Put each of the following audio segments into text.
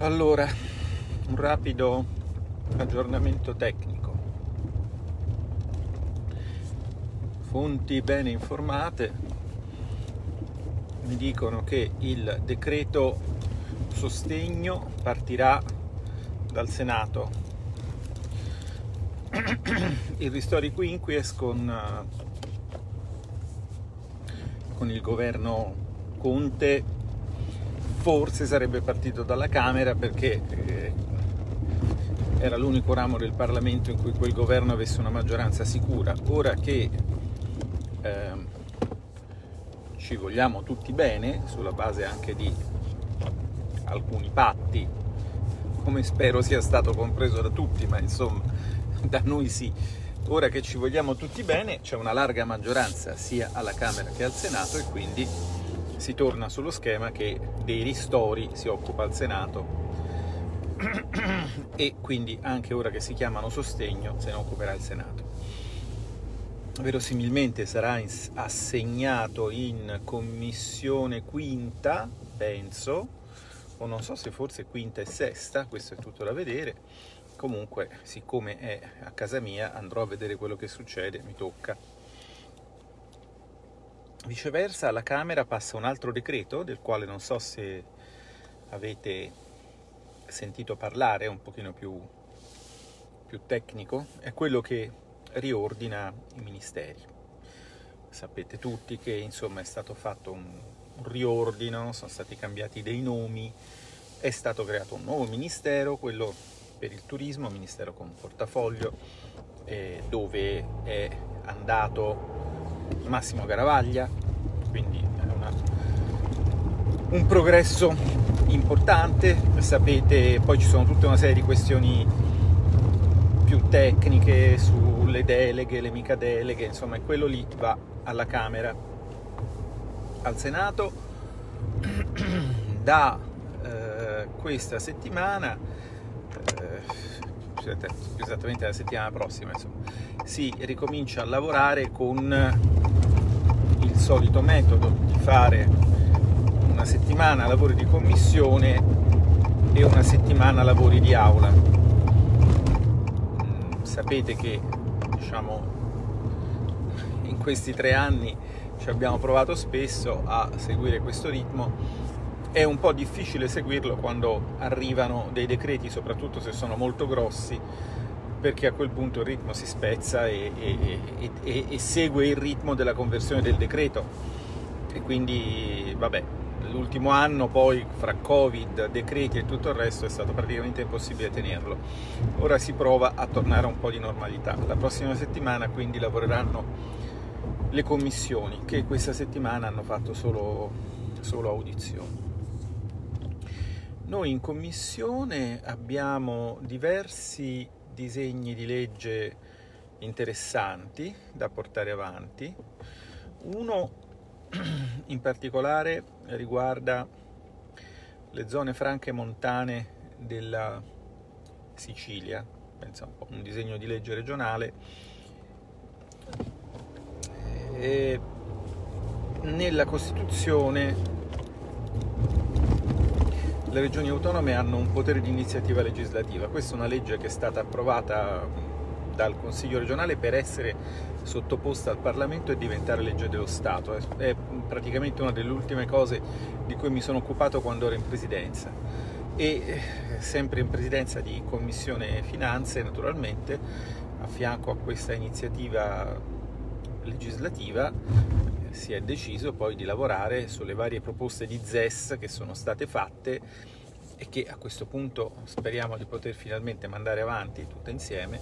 Allora, un rapido aggiornamento tecnico. Fonti bene informate mi dicono che il decreto sostegno partirà dal Senato. Il Ristori Quinquies con, con il governo Conte forse sarebbe partito dalla Camera perché eh, era l'unico ramo del Parlamento in cui quel governo avesse una maggioranza sicura. Ora che eh, ci vogliamo tutti bene, sulla base anche di alcuni patti, come spero sia stato compreso da tutti, ma insomma da noi sì. Ora che ci vogliamo tutti bene, c'è una larga maggioranza sia alla Camera che al Senato e quindi si torna sullo schema che dei ristori si occupa il Senato e quindi anche ora che si chiamano sostegno se ne occuperà il Senato. Verosimilmente sarà assegnato in commissione quinta, penso, o non so se forse quinta e sesta, questo è tutto da vedere. Comunque, siccome è a casa mia, andrò a vedere quello che succede, mi tocca. Viceversa alla Camera passa un altro decreto del quale non so se avete sentito parlare, è un pochino più, più tecnico, è quello che riordina i ministeri. Sapete tutti che insomma è stato fatto un, un riordino, sono stati cambiati dei nomi, è stato creato un nuovo ministero, quello per il turismo, ministero con portafoglio, eh, dove è andato Massimo Garavaglia, quindi è una, un progresso importante, sapete, poi ci sono tutta una serie di questioni più tecniche sulle deleghe, le mica deleghe, insomma e quello lì va alla Camera. Al Senato da eh, questa settimana, eh, esattamente la settimana prossima, insomma, si ricomincia a lavorare con il solito metodo di fare una settimana lavori di commissione e una settimana lavori di aula. Mm, sapete che diciamo, in questi tre anni ci abbiamo provato spesso a seguire questo ritmo. È un po' difficile seguirlo quando arrivano dei decreti, soprattutto se sono molto grossi, perché a quel punto il ritmo si spezza e, e, e, e, segue il ritmo della conversione del decreto. E quindi vabbè l'ultimo anno poi fra covid, decreti e tutto il resto è stato praticamente impossibile tenerlo. Ora si prova a tornare a un po' di normalità. La prossima settimana quindi lavoreranno le commissioni che questa settimana hanno fatto solo, solo audizioni noi in commissione abbiamo diversi disegni di legge interessanti da portare avanti. Uno in particolare riguarda le zone franche montane della Sicilia, pensa un po', un disegno di legge regionale. E nella Costituzione le regioni autonome hanno un potere di iniziativa legislativa. Questa è una legge che è stata approvata dal Consiglio regionale per essere sottoposta al Parlamento e diventare legge dello Stato. È praticamente una delle ultime cose di cui mi sono occupato quando ero in presidenza. E eh, sempre in presidenza di Commissione Finanze, naturalmente, a fianco a questa iniziativa legislativa si è deciso poi di lavorare sulle varie proposte di ZES che sono state fatte e che a questo punto speriamo di poter finalmente mandare avanti tutte insieme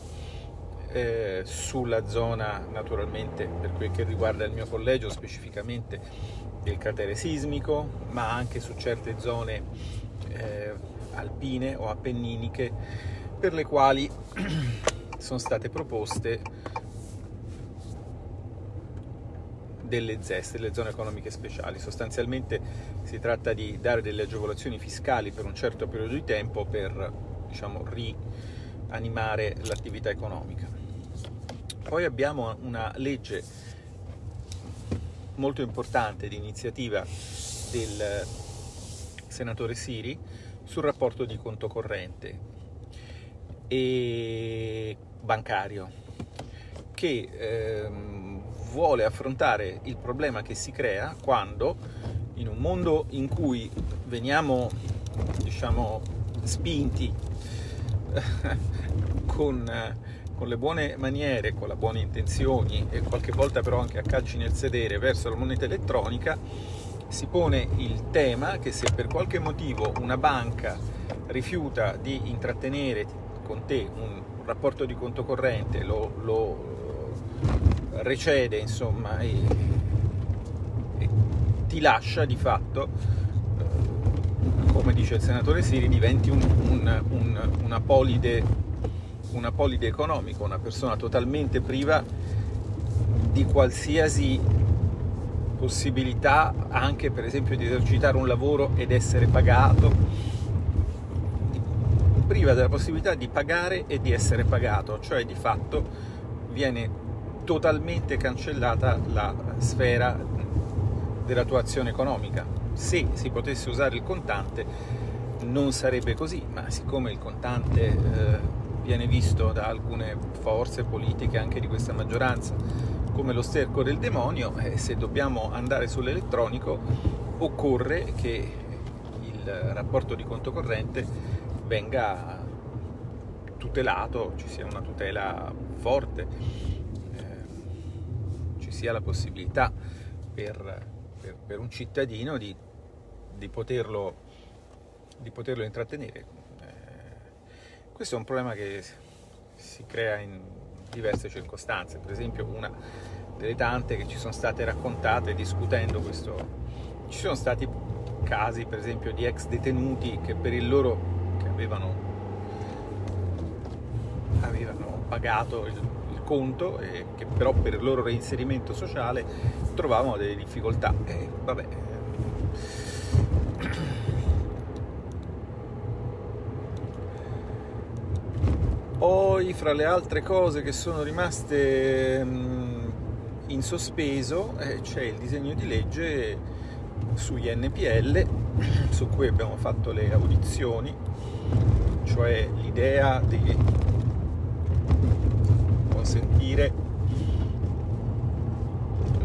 eh, sulla zona naturalmente per quel che riguarda il mio collegio specificamente del cratere sismico ma anche su certe zone eh, alpine o appenniniche per le quali sono state proposte delle ZES, delle zone economiche speciali. Sostanzialmente si tratta di dare delle agevolazioni fiscali per un certo periodo di tempo per diciamo, rianimare l'attività economica. Poi abbiamo una legge molto importante di iniziativa del senatore Siri sul rapporto di conto corrente e bancario che ehm, vuole affrontare il problema che si crea quando in un mondo in cui veniamo diciamo spinti con, con le buone maniere, con le buone intenzioni e qualche volta però anche a calci nel sedere verso la moneta elettronica, si pone il tema che se per qualche motivo una banca rifiuta di intrattenere con te un rapporto di conto corrente, lo, lo recede insomma e, e, ti lascia di fatto, eh, come dice il senatore Siri, diventi un, un, un, una, polide, una polide economica, una persona totalmente priva di qualsiasi possibilità anche per esempio di esercitare un lavoro ed essere pagato, priva della possibilità di pagare e di essere pagato, cioè di fatto viene totalmente cancellata la sfera della tua azione economica. Se si potesse usare il contante non sarebbe così, ma siccome il contante eh, viene visto da alcune forze politiche anche di questa maggioranza come lo sterco del demonio, eh, se dobbiamo andare sull'elettronico occorre che il rapporto di conto corrente venga tutelato, ci sia una tutela forte, sia la possibilità per, per, per un cittadino di, di, poterlo, di poterlo intrattenere. Eh, questo è un problema che si crea in diverse circostanze, per esempio una delle tante che ci sono state raccontate discutendo questo. Ci sono stati casi, per esempio, di ex detenuti che per il loro che avevano, avevano pagato il, conto e che però per il loro reinserimento sociale trovavano delle difficoltà. E vabbè. Poi, fra le altre cose che sono rimaste mm, in sospeso, eh, c'è il disegno di legge sugli NPL, su cui abbiamo fatto le audizioni, cioè l'idea di consentire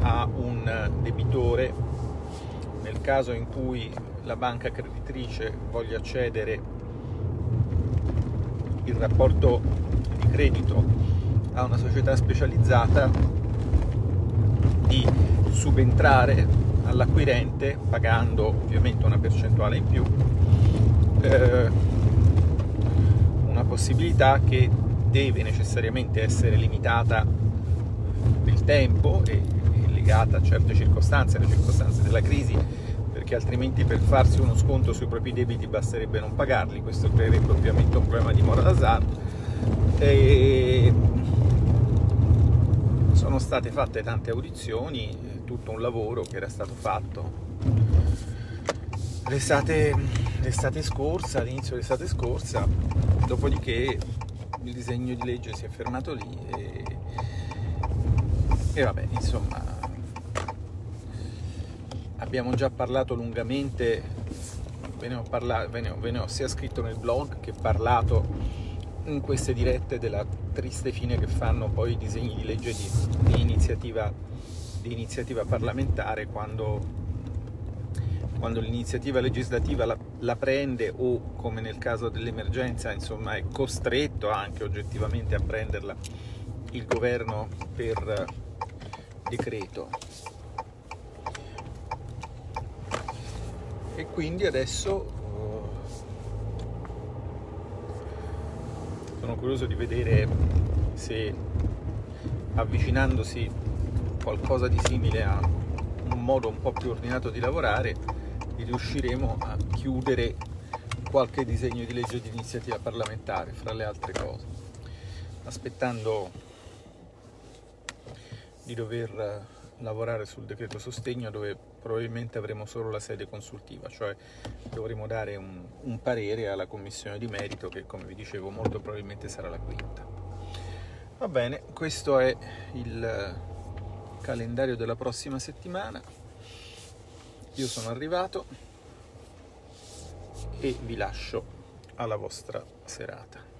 a un debitore, nel caso in cui la banca creditrice voglia cedere il rapporto di credito a una società specializzata di subentrare all'acquirente pagando ovviamente una percentuale in più eh, una possibilità che deve necessariamente essere limitata nel tempo e, e legata a certe circostanze, alle circostanze della crisi perché altrimenti per farsi uno sconto sui propri debiti basterebbe non pagarli, questo creerebbe ovviamente un problema di mora d'azzardo. E sono state fatte tante audizioni, tutto un lavoro che era stato fatto l'estate, l'estate scorsa, all'inizio dell'estate scorsa, dopodiché il disegno di legge si è fermato lì e, e vabbè, insomma, abbiamo già parlato lungamente, ve ne, ho parlato, ve, ne ho, ve ne ho sia scritto nel blog che parlato in queste dirette della triste fine che fanno poi i disegni di legge di, di, iniziativa, di iniziativa, parlamentare quando, quando l'iniziativa legislativa la, la, prende o come nel caso dell'emergenza insomma è costretto anche oggettivamente a prenderla il governo per decreto. E quindi adesso uh, sono curioso di vedere se avvicinandosi qualcosa di simile a un modo un po' più ordinato di lavorare riusciremo a chiudere qualche disegno di legge di iniziativa parlamentare fra le altre cose aspettando di dover lavorare sul decreto sostegno dove probabilmente avremo solo la sede consultiva, cioè dovremo dare un, un parere alla commissione di merito che come vi dicevo molto probabilmente sarà la quinta. Va bene, questo è il calendario della prossima settimana. Io sono arrivato e vi lascio alla vostra serata.